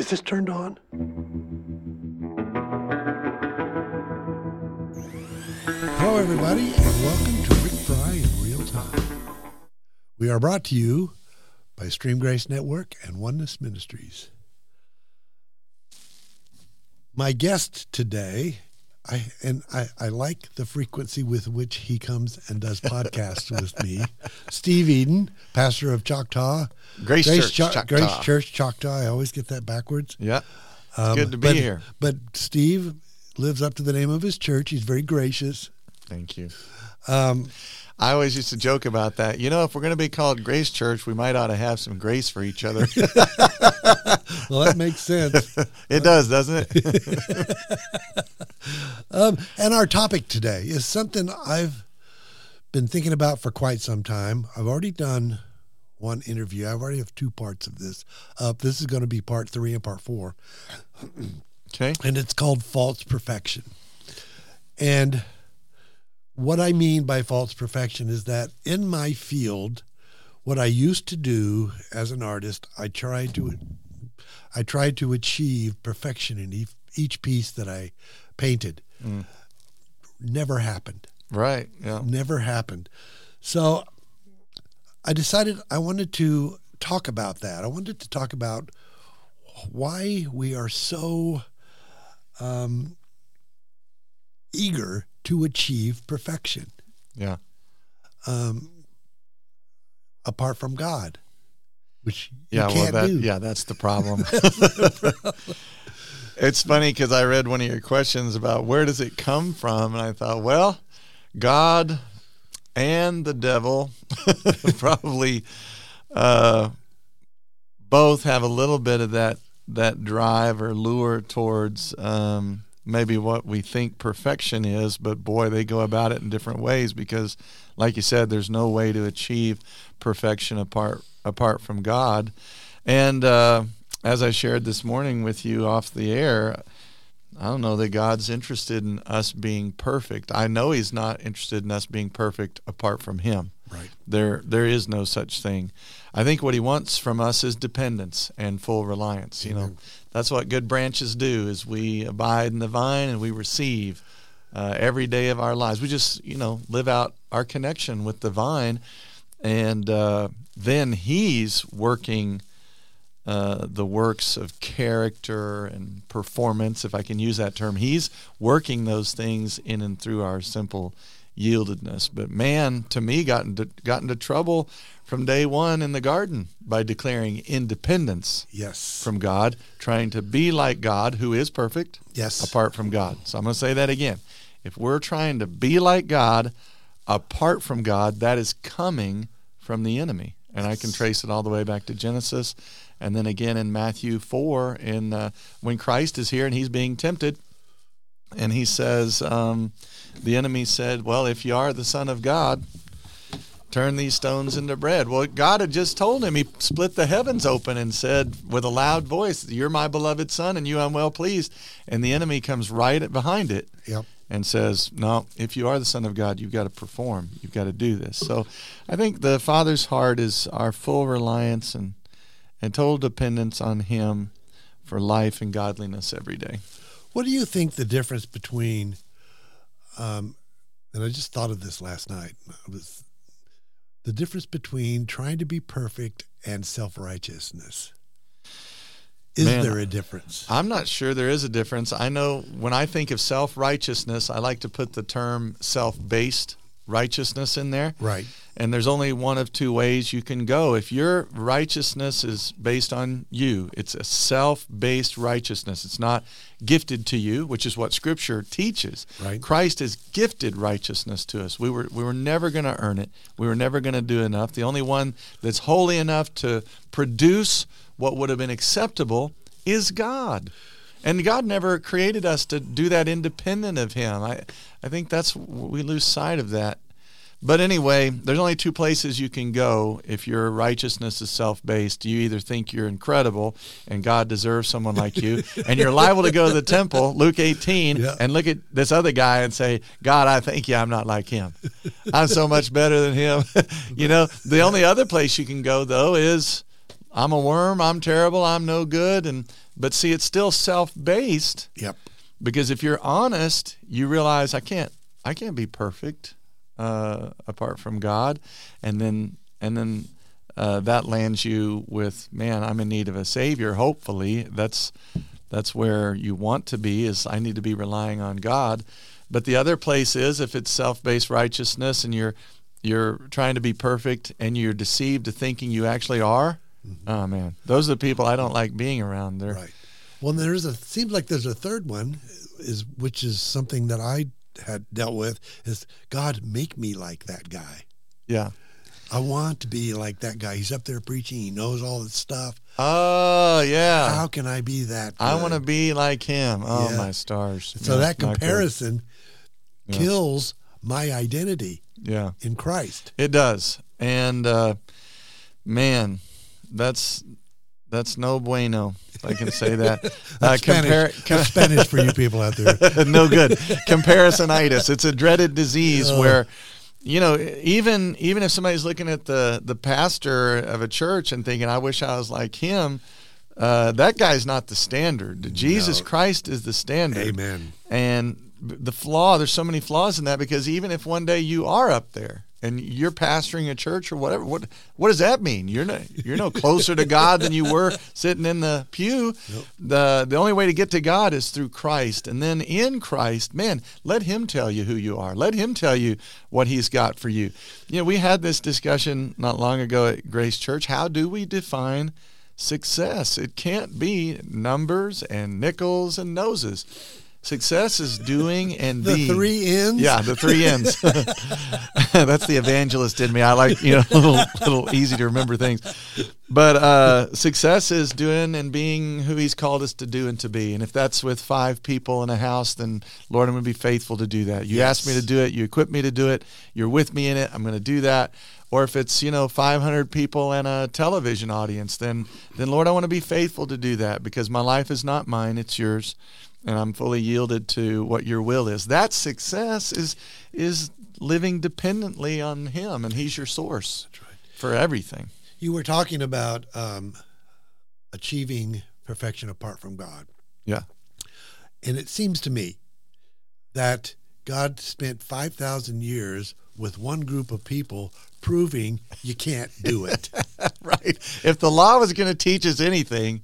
Is this turned on? Hello, everybody, and welcome to Rick Fry in Real Time. We are brought to you by Stream Grace Network and Oneness Ministries. My guest today, I and I, I like the frequency with which he comes and does podcasts with me. Steve Eden, pastor of Choctaw, Grace, Church, Cho- Choctaw. Grace Church Choctaw. I always get that backwards. Yeah. Um, good to be but, here. But Steve lives up to the name of his church. He's very gracious. Thank you. Um, I always used to joke about that. You know, if we're going to be called Grace Church, we might ought to have some grace for each other. well, that makes sense. it does, doesn't it? Um, and our topic today is something I've been thinking about for quite some time. I've already done one interview. I already have two parts of this. Uh, this is going to be part three and part four, okay. and it's called false perfection. And what I mean by false perfection is that in my field, what I used to do as an artist, I tried to, I tried to achieve perfection in each, each piece that I painted. Mm. Never happened. Right. Yeah. Never happened. So I decided I wanted to talk about that. I wanted to talk about why we are so um, eager to achieve perfection Yeah. um, apart from God, which you Yeah. Well, can't that, do. yeah, that's the problem. it's funny because I read one of your questions about where does it come from, and I thought, well, God and the devil probably uh, both have a little bit of that that drive or lure towards um, maybe what we think perfection is, but boy, they go about it in different ways because, like you said, there's no way to achieve perfection apart apart from God. And uh, as I shared this morning with you off the air, I don't know that God's interested in us being perfect. I know He's not interested in us being perfect apart from Him. Right. There, there is no such thing. I think what He wants from us is dependence and full reliance. You know, that's what good branches do. Is we abide in the vine and we receive uh, every day of our lives. We just, you know, live out our connection with the vine, and uh, then He's working uh, the works of character and performance, if I can use that term. He's working those things in and through our simple yieldedness. But man, to me, got into, got into trouble from day one in the garden by declaring independence Yes. from God, trying to be like God, who is perfect, yes. apart from God. So I'm going to say that again. If we're trying to be like God apart from God, that is coming from the enemy. And I can trace it all the way back to Genesis. And then again in Matthew 4, in, uh, when Christ is here and he's being tempted, and he says, um, the enemy said, Well, if you are the Son of God, turn these stones into bread. Well, God had just told him, He split the heavens open and said with a loud voice, You're my beloved Son, and you I'm well pleased. And the enemy comes right behind it Yep. and says, No, if you are the Son of God, you've got to perform. You've got to do this. So I think the Father's heart is our full reliance and, and total dependence on Him for life and godliness every day. What do you think the difference between, um, and I just thought of this last night, It was the difference between trying to be perfect and self righteousness? Is Man, there a difference? I'm not sure there is a difference. I know when I think of self righteousness, I like to put the term self based righteousness in there. right. And there's only one of two ways you can go. If your righteousness is based on you, it's a self based righteousness. It's not gifted to you, which is what Scripture teaches. Right. Christ has gifted righteousness to us. We were, we were never going to earn it, we were never going to do enough. The only one that's holy enough to produce what would have been acceptable is God. And God never created us to do that independent of Him. I, I think that's we lose sight of that. But anyway, there's only two places you can go if your righteousness is self based. You either think you're incredible and God deserves someone like you, and you're liable to go to the temple, Luke 18, Yeah. and look at this other guy and say, God, I thank you, I'm not like him. I'm so much better than him. you know, the only other place you can go, though, is I'm a worm. I'm terrible. I'm no good. And but see, it's still self-based Yep. because if you're honest, you realize I can't. I can't be perfect uh, apart from God, and then and then uh, that lands you with man. I'm in need of a savior. Hopefully, that's that's where you want to be. Is I need to be relying on God. But the other place is if it's self-based righteousness and you're you're trying to be perfect and you're deceived to thinking you actually are. Oh man, those are the people I don't like being around. They're Right. Well, there's a seems like there's a third one, is which is something that I had dealt with. Is God make me like that guy? yeah. I want to be like that guy. He's up there preaching. He knows all this stuff. Oh yeah. How can I be that? I want to be like him. Oh Yeah. my stars! So Yeah, that comparison Yeah. kills my identity yeah, in Christ. it does. And uh, man, that's that's no bueno. If I can say that. That's Spanish. That's Spanish for you people out there. no good. Comparisonitis. It's a dreaded disease Oh. where, you know, even even if somebody's looking at the the pastor of a church and thinking, "I wish I was like him," uh, that guy's not the standard. Jesus No. Christ is the standard. Amen. And the flaw, there's so many flaws in that because even if one day you are up there and you're pastoring a church or whatever, what what does that mean? You're no you're no closer to God than you were sitting in the pew. The the only way to get to God is through Christ. And then in Christ, man, let him tell you who you are. Let him tell you what he's got for you. You know, we had this discussion not long ago at Grace Church. How do we define success? It can't be numbers and nickels and noses. Success is doing and The being. three ends. Yeah, the three ends. That's the evangelist in me. I like you know little little easy to remember things. But uh, success is doing and being who He's called us to do and to be. And if that's with five people in a house, then Lord, I'm going to be faithful to do that. You Yes. asked me to do it. You equipped me to do it. You're with me in it. I'm going to do that. Or if it's you know 500 people and a television audience, then then Lord, I want to be faithful to do that because my life is not mine; it's yours and I'm fully yielded to what your will is. That success is is living dependently on Him, and He's your source for everything. You were talking about um, achieving perfection apart from God. Yeah, And it seems to me that God spent 5,000 years with one group of people proving you can't do it. right. If the law was going to teach us anything.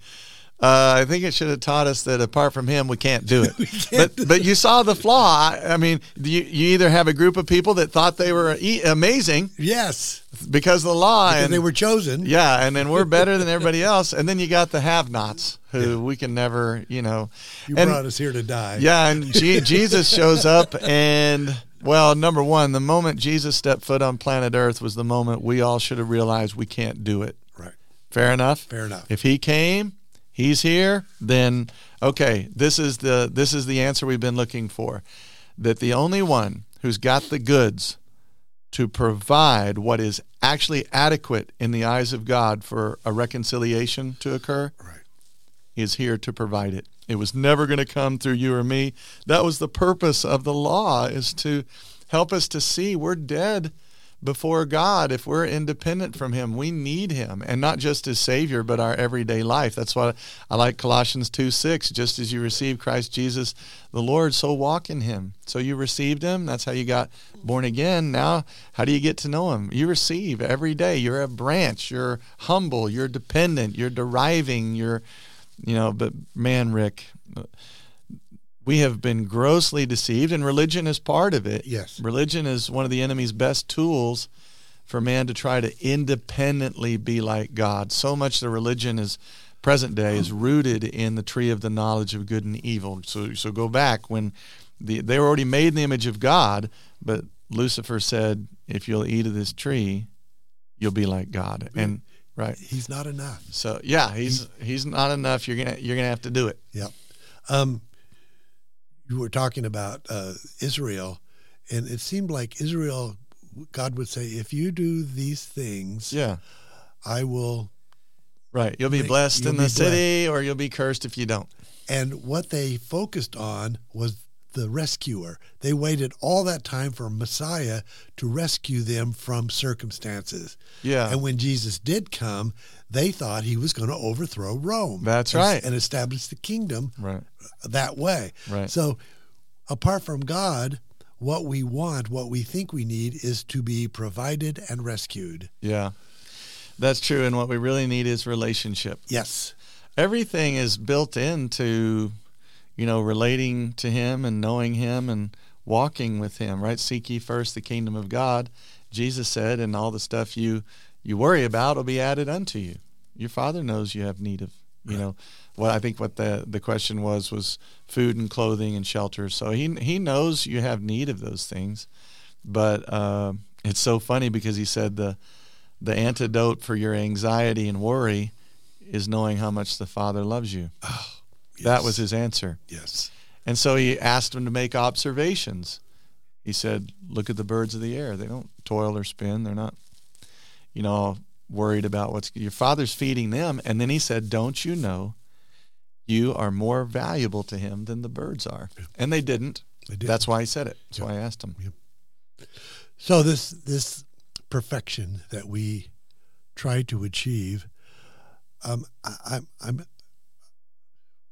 Uh, I think it should have taught us that apart from him, we can't do it. but but you saw the flaw. I mean, you, you either have a group of people that thought they were e- amazing yes, because of the law, because and they were chosen. Yeah, and then we're better than everybody else. And then you got the have-nots who we can never, you know. You and, brought us here to die. Yeah, and Je- Jesus shows up, and well, number one, the moment Jesus stepped foot on planet Earth was the moment we all should have realized we can't do it. Right. Fair enough. Fair enough. If he came, he's here, then okay, this is the this is the answer we've been looking for. That the only one who's got the goods to provide what is actually adequate in the eyes of God for a reconciliation to occur Right. is here to provide it. It was never going to come through you or me. That was the purpose of the law is to help us to see we're dead before God if we're independent from him. We need him and not just as savior but our everyday life. That's why I like Colossians 2 6. Just as you received Christ Jesus the Lord, so walk in him. So you received him. That's how you got born again. Now, how do you get to know him? You receive every day. You're a branch. You're humble. You're dependent. You're deriving. You're you know but man rick we have been grossly deceived and religion is part of it Yes. religion is one of the enemy's best tools for man to try to independently be like god so much the religion is present day is rooted in the tree of the knowledge of good and evil so so go back when the, they were already made in the image of god but lucifer said if you'll eat of this tree you'll be like god and right He's not enough. so yeah, he's he's not enough. You're gonna you're gonna have to do it. Yep. Um, you were talking about uh, Israel, and it seemed like Israel, God would say, if you do these things, Yeah, I will. right. You'll be Make- blessed you'll in the be city, or you'll be cursed if you don't. And what they focused on was the rescuer. They waited all that time for Messiah to rescue them from circumstances. Yeah. And when Jesus did come, they thought he was going to overthrow Rome. That's and- right. And establish the kingdom Right. that way. Right. So, apart from God, what we want, what we think we need, is to be provided and rescued. Yeah. That's true. And what we really need is relationship. Yes. Everything is built into, you know, relating to Him and knowing Him and walking with Him, right? Seek ye first the kingdom of God. Jesus said, and all the stuff you you worry about will be added unto you. Your Father knows you have need of, you know, what I think what the the question was was food and clothing and shelter. So He He knows you have need of those things, but uh, it's so funny because He said the the antidote for your anxiety and worry is knowing how much the Father loves you. That was his answer. Yes. And so he asked him to make observations. He said, Look at the birds of the air. They don't toil or spin. They're not, you know, worried about what's your father's feeding them. And then he said, Don't you know you are more valuable to him than the birds are? And they didn't. They did. That's why he said it. That's why I asked him. So this this perfection that we try to achieve, um, I, I'm I'm.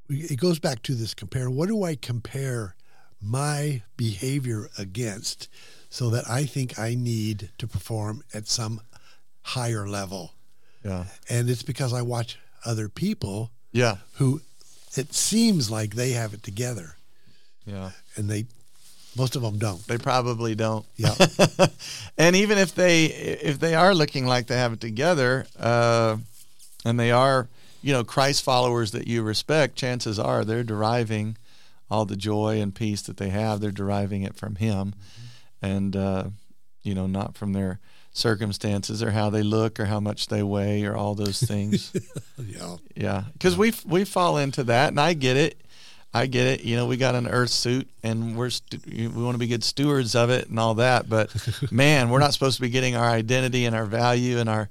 It goes back to this compare. What do I compare my behavior against, so that I think I need to perform at some higher level? Yeah. And it's because I watch other people Yeah. who it seems like they have it together, Yeah. and they most of them don't. They probably don't. Yeah. and even if they if they are looking like they have it together, uh, and they are you know Christ followers that you respect, chances are they're deriving all the joy and peace that they have. They're deriving it from Him, and uh, you know not from their circumstances or how they look or how much they weigh or all those things. yeah. Yeah, because we we fall into that, and I get it. I get it. You know, we got an Earth suit, and we're we want to be good stewards of it and all that. But man, we're not supposed to be getting our identity and our value and our.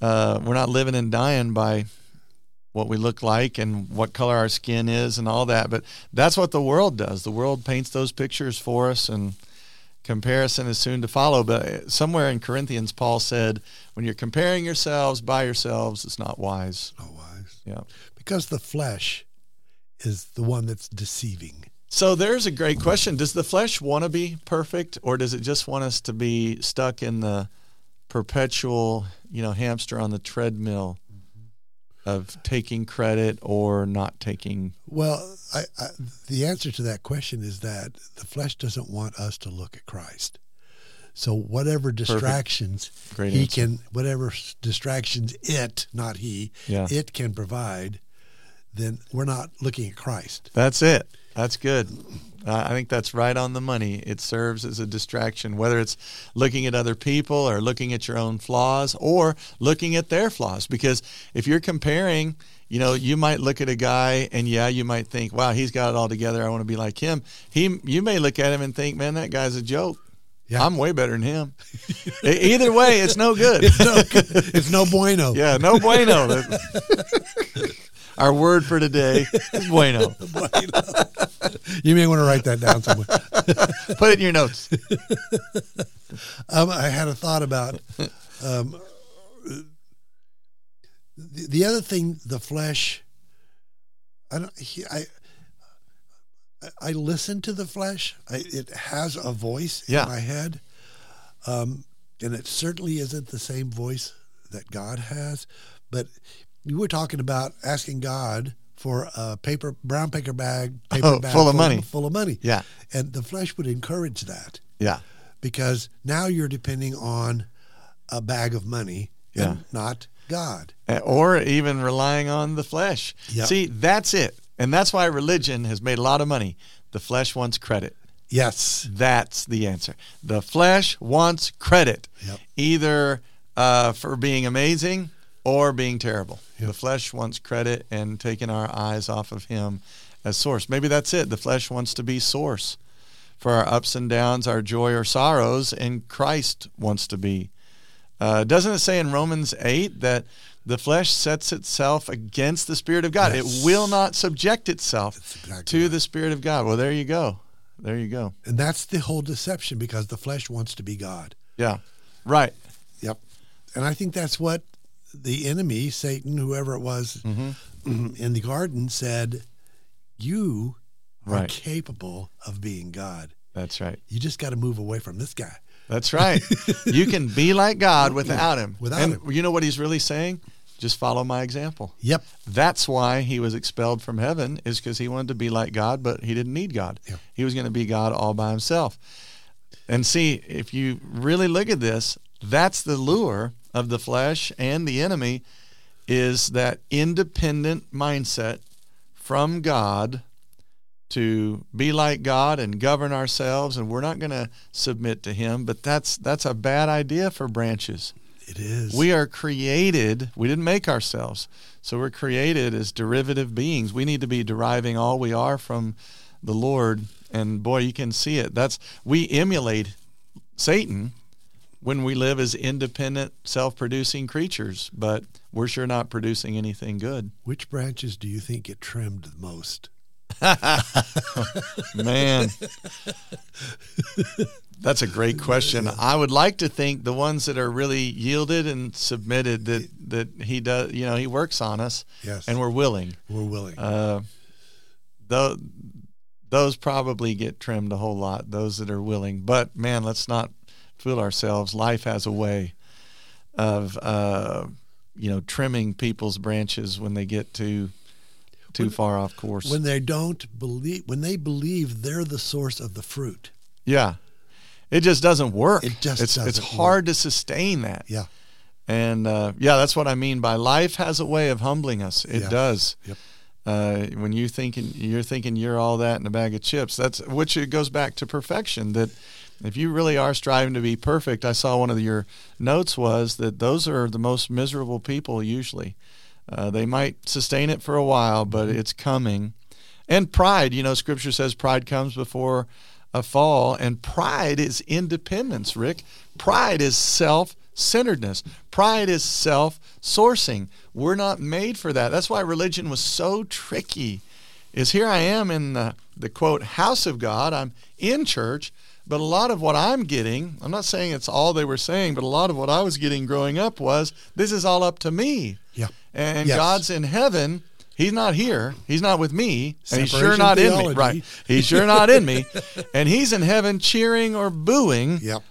Uh, we're not living and dying by what we look like and what color our skin is and all that. But that's what the world does. The world paints those pictures for us, and comparison is soon to follow. But somewhere in Corinthians, Paul said, "When you're comparing yourselves by yourselves, it's not wise." Not wise. Yeah. Because the flesh is the one that's deceiving. So there's a great question. Does the flesh want to be perfect or does it just want us to be stuck in the perpetual, you know, hamster on the treadmill of taking credit or not taking Well, I, I, the answer to that question is that the flesh doesn't want us to look at Christ. So whatever distractions he answer. can, whatever distractions it, not he, Yeah. it can provide, then we're not looking at Christ. That's it. That's good. I think that's right on the money. It serves as a distraction, whether it's looking at other people or looking at your own flaws or looking at their flaws. Because if you're comparing, you know, you might look at a guy and yeah, you might think, wow, he's got it all together. I want to be like him. He, you may look at him and think, man, that guy's a joke. Yeah. I'm way better than him. Either way, it's no good. It's no, it's no bueno. yeah, no bueno. Our word for today is bueno. bueno. You may want to write that down somewhere. Put it in your notes. Um, I had a thought about um, the, the other thing. The flesh. I don't. He, I. I listen to the flesh. I, it has a voice Yeah. in my head, um, and it certainly isn't the same voice that God has. But you were talking about asking God for a paper brown paper bag, paper Oh, bag full of money. full of money. Yeah. and the flesh would encourage that Yeah. because now you're depending on a bag of money Yeah. and not God. Or even relying on the flesh. Yep. See, that's it. And that's why religion has made a lot of money. The flesh wants credit. Yes. That's the answer. The flesh wants credit, Yep. either uh, for being amazing or being terrible. The flesh wants credit and taking our eyes off of Him as source. Maybe that's it. The flesh wants to be source for our ups and downs, our joy or sorrows, and Christ wants to be. Uh, doesn't it say in Romans 8 that the flesh sets itself against the Spirit of God? Yes. It will not subject itself exactly to right. the Spirit of God. Well, there you go. There you go. And that's the whole deception because the flesh wants to be God. Yeah. Right. Yep. And I think that's what the enemy, Satan, whoever it was Mm-hmm. in the garden, said, You are Right. capable of being God. That's right. You just got to move away from this guy. That's right. you can be like God without him. Without and him. you know what he's really saying? Just follow my example. Yep. That's why he was expelled from heaven is because he wanted to be like God, but he didn't need God. Yeah. He was going to be God all by himself. And see, if you really look at this, that's the lure of the flesh and the enemy is that independent mindset from God to be like God and govern ourselves and we're not going to submit to him, but that's that's a bad idea for branches. It is. We are created, we didn't make ourselves. So we're created as derivative beings. We need to be deriving all we are from the Lord. And boy, you can see it. That's we emulate Satan when we live as independent, self-producing creatures, but we're sure not producing anything good. Which branches do you think get trimmed the most? Man. That's a great question. I would like to think the ones that are really yielded and submitted that that he does, you know, he works on us Yes. and we're willing. We're willing. Uh, those those probably get trimmed a whole lot. Those that are willing, but man, let's not fool ourselves. Life has a way of uh, you know trimming people's branches when they get too too far off course. when they don't believe, when they believe they're the source of the fruit. yeah, it just doesn't work. It just it's it's hard to sustain that. Yeah. And uh, yeah, that's what I mean by life has a way of humbling us. It Yeah. does. Yep. Uh, when you thinking you're thinking you're all that in a bag of chips, that's which it goes back to perfection. That if you really are striving to be perfect, I saw one of your notes was that those are the most miserable people usually. Uh, they might sustain it for a while, but it's coming. And pride, you know, Scripture says pride comes before a fall, and pride is independence. Rick, pride is self centeredness. Pride is self sourcing. We're not made for that. That's why religion was so tricky. Is here I am in the, the quote house of God. I'm in church, but a lot of what I'm getting, I'm not saying it's all they were saying, but a lot of what I was getting growing up was this is all up to me. Yeah. And Yes. God's in heaven. He's not here. He's not with me. And he's sure not in me. Right. He's sure not in me. And he's in heaven cheering or booing Yep.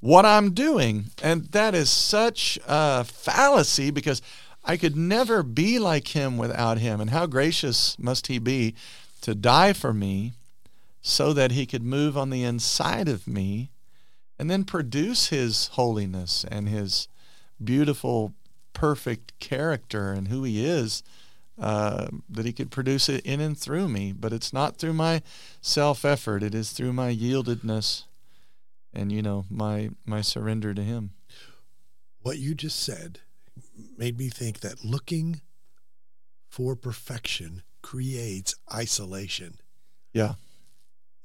what I'm doing. And that is such a fallacy because I could never be like him without him. And how gracious must he be to die for me so that he could move on the inside of me and then produce his holiness and his beautiful, perfect character and who he is. Uh, that he could produce it in and through me, but it's not through my self effort. It is through my yieldedness and you know my my surrender to him What you just said made me think that looking for perfection creates isolation. yeah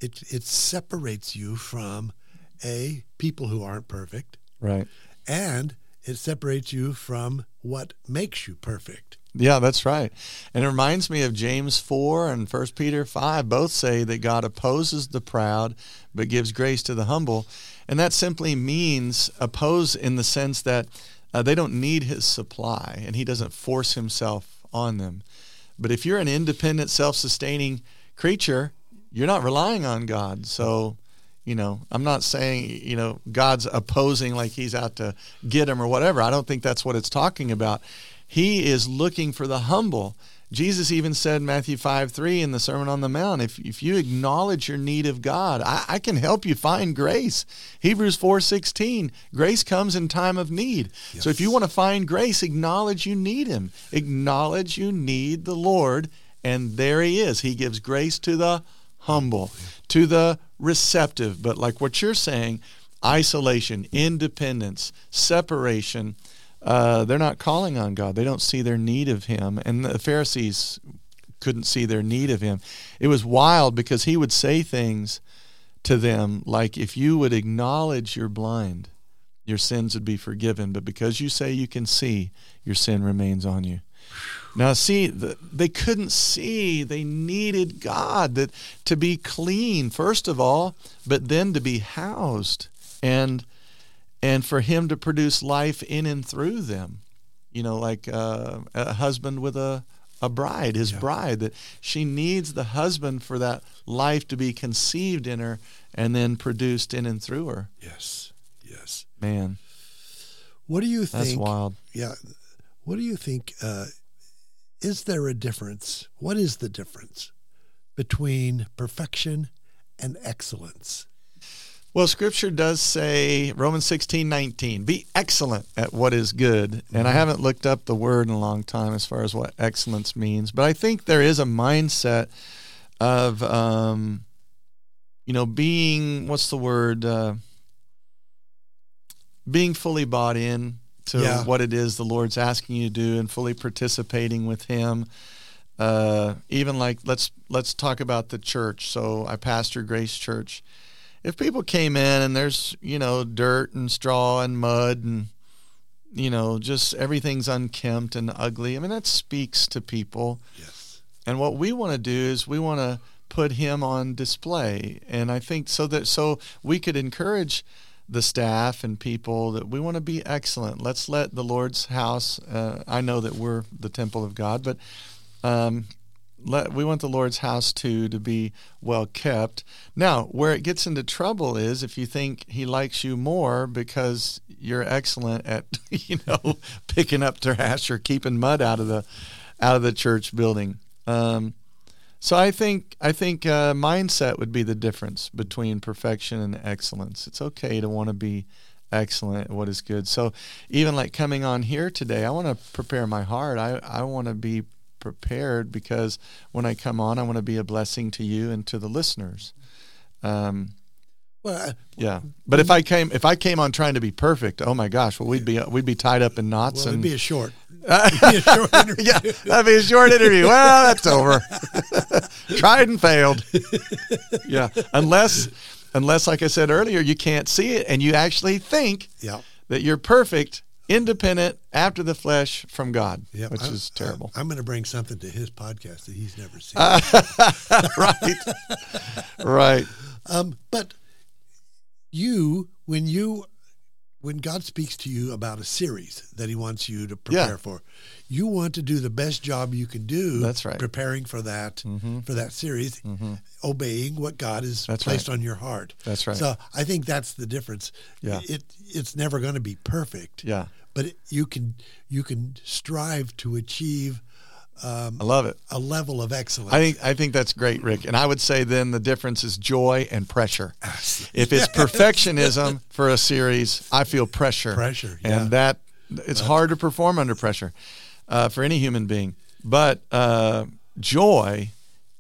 It it separates you from a people who aren't perfect, right. And it separates you from what makes you perfect. yeah that's right. And it reminds me of james 4 and 1 peter 5 both say that god opposes the proud but gives grace to the humble. And that simply means oppose in the sense that uh, they don't need his supply and he doesn't force himself on them. But if you're an independent self-sustaining creature you're not relying on god. So you know i'm not saying you know god's opposing like he's out to get him or whatever. I don't think that's what it's talking about. He is looking for the humble. Jesus even said in matthew 5 3 in the sermon on the mount if, if you acknowledge your need of god I, I can help you find grace. Hebrews 4 16 grace comes in time of need. So if you want to find grace acknowledge you need him. Acknowledge you need the lord and there he is. He gives grace to the humble, to the receptive. But like what you're saying, isolation, independence, separation, uh, they're not calling on God. They don't see their need of Him. And the Pharisees couldn't see their need of Him. It was wild because He would say things to them like, if you would acknowledge you're blind, your sins would be forgiven. But because you say you can see, your sin remains on you. Now, see, the, they couldn't see. They needed God that to be clean, first of all, but then to be housed, and and for Him to produce life in and through them. You know, like uh, a husband with a a bride, his yeah. bride, that she needs the husband for that life to be conceived in her and then produced in and through her. Yes, yes, man. What do you think? That's wild. Yeah. What do you think? Uh, is there a difference? What is the difference between perfection and excellence? Well, Scripture does say, Romans 16, 19, be excellent at what is good. And I mm-hmm. haven't looked up the word in a long time as far as what excellence means, but I think there is a mindset of, um, you know, being, what's the word? Uh, being fully bought in to yeah. what it is the Lord's asking you to do and fully participating with Him. Uh, even like let's let's talk about the church. So I pastor Grace Church. If people came in and there's you know dirt and straw and mud and you know just everything's unkempt and ugly, I mean that speaks to people. Yes. And what we want to do is we want to put Him on display, and I think so that so we could encourage the staff and people that we want to be excellent. Let's let the Lord's house. Uh, I know that we're the temple of God, but um, let, we want the Lord's house too to be well kept. Now, where it gets into trouble is if you think He likes you more because you're excellent at you know picking up trash or keeping mud out of the out of the church building. Um, so I think I think uh, mindset would be the difference between perfection and excellence. It's okay to want to be excellent at what is good. So even like coming on here today, I want to prepare my heart. I I want to be prepared because when I come on, I want to be a blessing to you and to the listeners. Um, well, yeah, but if I came if I came on trying to be perfect, oh my gosh, well we'd be we'd be tied up in knots well, and it'd be a short. Be a short yeah, that'd be a short interview. Well, that's over. Tried and failed. Yeah, unless unless like I said earlier, you can't see it and you actually think yeah. that you're perfect, independent, after the flesh from God, which I, is terrible. I, am going to bring something to his podcast that he's never seen. Uh, right, right. Um, but you when you when God speaks to you about a series that He wants you to prepare yeah. for, you want to do the best job you can do. That's right. Preparing for that mm-hmm. for that series, mm-hmm. obeying what God has that's placed right. on your heart. That's right. So I think that's the difference. Yeah. It it's never going to be perfect. Yeah. But it, you can you can strive to achieve um, I love it. A level of excellence. I think I think that's great, Rick. And I would say then the difference is joy and pressure. if it's perfectionism for a series, I feel pressure. Pressure, yeah. and that it's hard to perform under pressure uh, for any human being. But uh, joy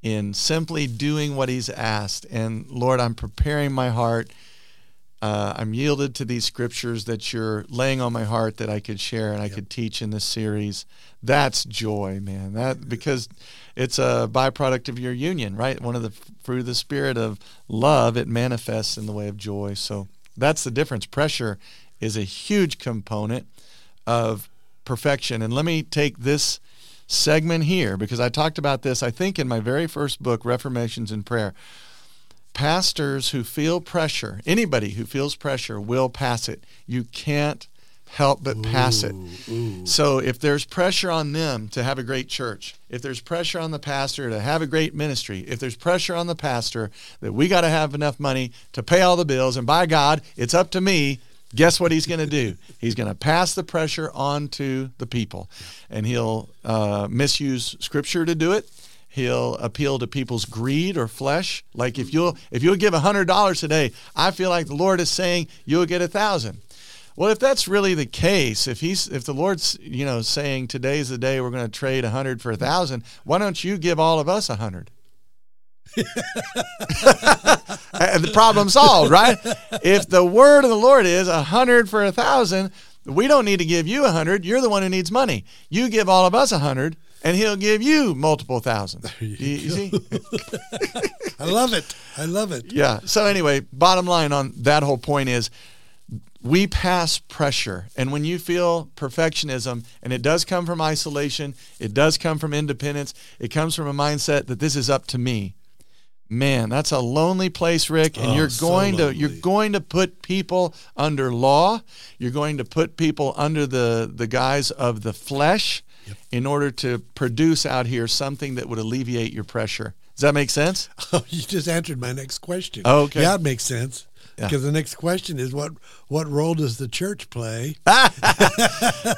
in simply doing what He's asked, and Lord, I'm preparing my heart uh, I'm yielded to these scriptures that you're laying on my heart that I could share and I yep. could teach in this series. That's joy, man. That because it's a byproduct of your union, right? One of the fruit of the spirit of love. It manifests in the way of joy. So that's the difference. Pressure is a huge component of perfection. And let me take this segment here because I talked about this. I think in my very first book, Reformations in Prayer pastors who feel pressure, anybody who feels pressure will pass it. You can't help but pass it. Ooh. So if there's pressure on them to have a great church, if there's pressure on the pastor to have a great ministry, if there's pressure on the pastor that we got to have enough money to pay all the bills, and by God, it's up to me. Guess what he's going to do? He's going to pass the pressure on to the people, and he'll uh, misuse scripture to do it. He'll appeal to people's greed or flesh. Like if you'll if you'll give hundred dollars today, I feel like the Lord is saying you'll get a thousand. Well, if that's really the case, if he's if the Lord's you know saying today's the day we're going to trade a hundred for a thousand, why don't you give all of us a hundred? the problem solved, right? If the word of the Lord is a hundred for a thousand, we don't need to give you a hundred. You're the one who needs money. You give all of us a hundred and he'll give you multiple thousands. You, you see? I love it. I love it. Yeah. So anyway, bottom line on that whole point is we pass pressure. And when you feel perfectionism, and it does come from isolation, it does come from independence, it comes from a mindset that this is up to me. Man, that's a lonely place, Rick, and Oh, you're so going to you're going to put people under law. You're going to put people under the the guise of the flesh in order to produce out here something that would alleviate your pressure. Does that make sense? Oh, you just answered my next question. Oh, okay. Yeah, it makes sense. Yeah. Because the next question is what what role does the church play?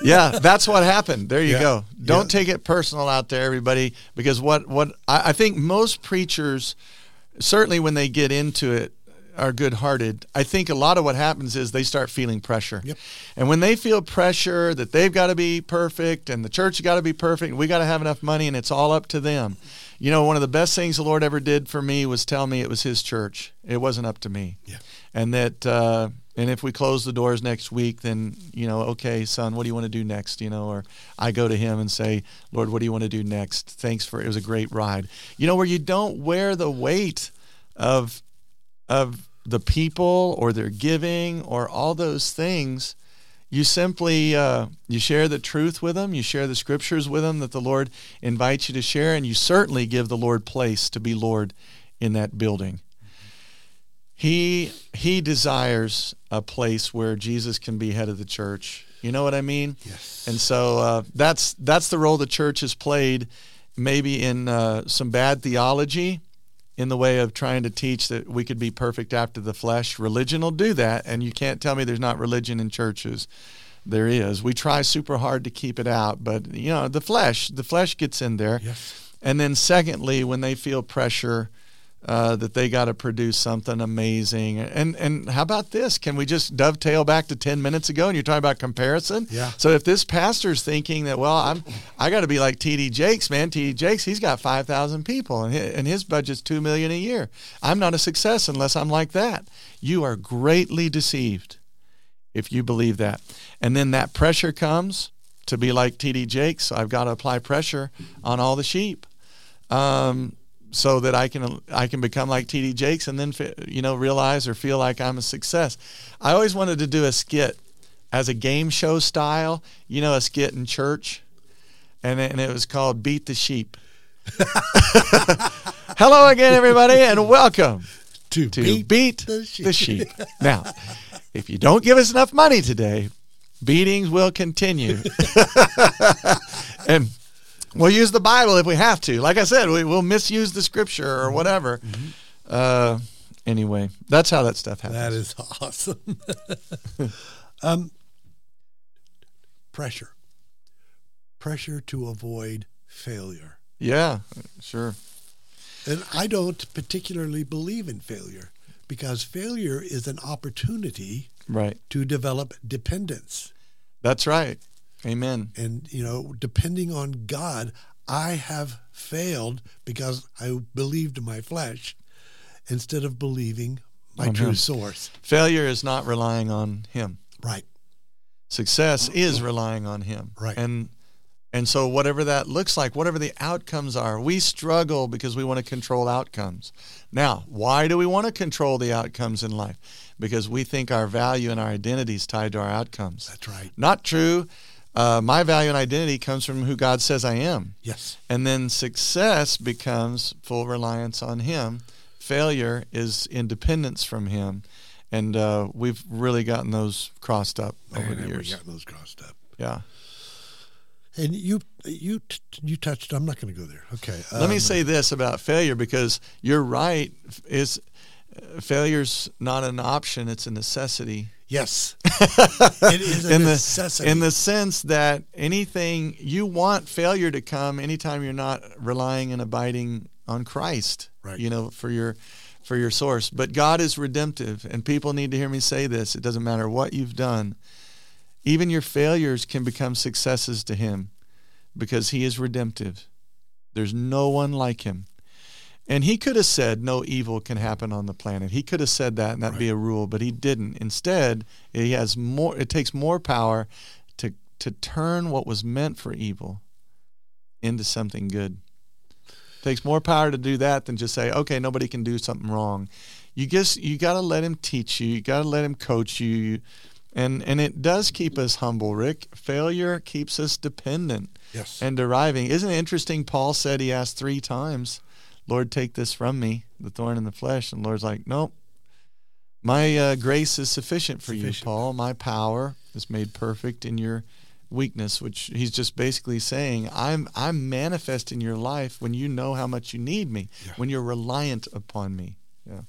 yeah, that's what happened. There you Yeah. go. Don't Yeah. take it personal out there, everybody, because what what I, I think most preachers, certainly when they get into it, are good hearted. I think a lot of what happens is they start feeling pressure, Yep. and when they feel pressure that they've got to be perfect and the church got to be perfect, and we got to have enough money, and it's all up to them. You know, one of the best things the Lord ever did for me was tell me it was His church. It wasn't up to me Yeah. and that uh, and if we close the doors next week then you know okay son what do you want to do next you know or i go to him and say lord what do you want to do next thanks for it was a great ride you know where you don't wear the weight of of the people or their giving or all those things you simply uh, you share the truth with them you share the scriptures with them that the lord invites you to share and you certainly give the lord place to be lord in that building he he desires a place where Jesus can be head of the church. You know what I mean? Yes. And so uh, that's that's the role the church has played, maybe in uh, some bad theology, in the way of trying to teach that we could be perfect after the flesh. Religion will do that, and you can't tell me there's not religion in churches. There is. We try super hard to keep it out, but you know the flesh, the flesh gets in there. Yes. And then, secondly, when they feel pressure uh, that they got to produce something amazing, and and how about this? Can we just dovetail back to ten minutes ago? And you're talking about comparison. Yeah. So if this pastor's thinking that, well, I'm I got to be like T.D. Jakes, man. T.D. Jakes, he's got five thousand people, and his, and his budget's two million a year. I'm not a success unless I'm like that. You are greatly deceived if you believe that. And then that pressure comes to be like TD Jakes. So I've got to apply pressure on all the sheep, um, so that I can I can become like TD Jakes, and then you know realize or feel like I'm a success. I always wanted to do a skit as a game show style. You know, a skit in church, and it, and it was called "Beat the Sheep." Hello again, everybody, and welcome To, to beat, beat, the the, sheep. sheep. now, if you don't give us enough money today, beatings will continue. and we'll use the Bible if we have to. Like I said, we, we'll misuse the scripture or whatever. Uh, anyway, that's how that stuff happens. That is awesome. um, pressure. Pressure to avoid failure. yeah, sure. And I don't particularly believe in failure because failure is an opportunity Right. to develop dependence. That's right. Amen. And, you know, depending on God, I have failed because I believed my flesh instead of believing my On true Him. source. Failure is not relying on Him. Right. Success uh-huh. is relying on Him. Right. And and so whatever that looks like, whatever the outcomes are, we struggle because we want to control outcomes. Now, why do we want to control the outcomes in life? Because we think our value and our identity is tied to our outcomes. That's right. Not true. Uh, my value and identity comes from who God says I am. Yes. And then success becomes full reliance on Him. Failure is independence from Him. And uh, we've really gotten those crossed up over Man, the years. gotten those crossed up. Yeah. And you, you, t- you touched. I'm not going to go there. Okay. Let me um, say this about failure because you're right. Is uh, failure's not an option; it's a necessity. Yes. it is in the in the sense that anything you want failure to come anytime you're not relying and abiding on Christ. Right. You know, for your for your source. But God is redemptive, and people need to hear me say this. It doesn't matter what you've done. Even your failures can become successes to Him because He is redemptive. There's no one like Him. And He could have said, No evil can happen on the planet. He could have said that, and that'd be a rule, but He didn't. Instead, He has more, it takes more power to, to turn what was meant for evil into something good. It takes more power to do that than just say, okay, nobody can do something wrong. You just you got to let him teach you. You got to let him coach you. And and it does keep us humble, Rick. Failure keeps us dependent Yes. and deriving. Isn't it interesting? Paul said he asked three times, Lord, take this from me, the thorn in the flesh. And the Lord's like, Nope. My uh, grace is sufficient for Sufficient. you, Paul. My power is made perfect in your weakness, which he's just basically saying, I'm I'm manifest in your life when you know how much you need me, Yeah. when you're reliant upon me. Yeah.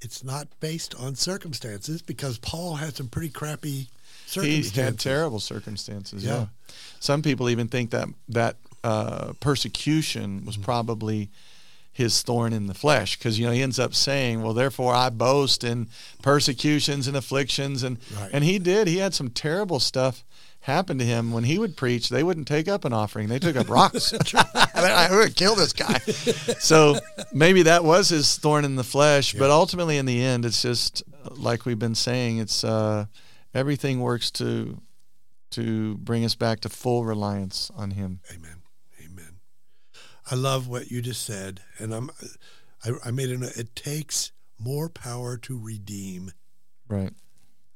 it's not based on circumstances because Paul had some pretty crappy He had terrible circumstances. Yeah. Yeah. Some people even think that that uh, persecution Mm-hmm. was probably his thorn in the flesh because you know he ends up saying, "Well, therefore I boast in persecutions and afflictions," and Right. and he did. He had some terrible stuff happen to him when he would preach. They wouldn't take up an offering; they took up rocks. I would kill this guy. so maybe that was his thorn in the flesh, but ultimately, in the end, it's just like we've been saying. It's uh, everything works to to bring us back to full reliance on Him. Amen. I love what you just said, and I'm. I, I made it. It takes more power to redeem Right.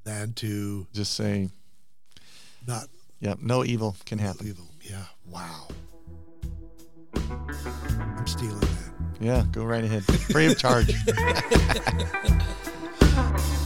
than to Just say, not yeah, no evil can happen. evil. Yeah. Wow. I'm stealing that. Yeah, go right ahead. Free of charge.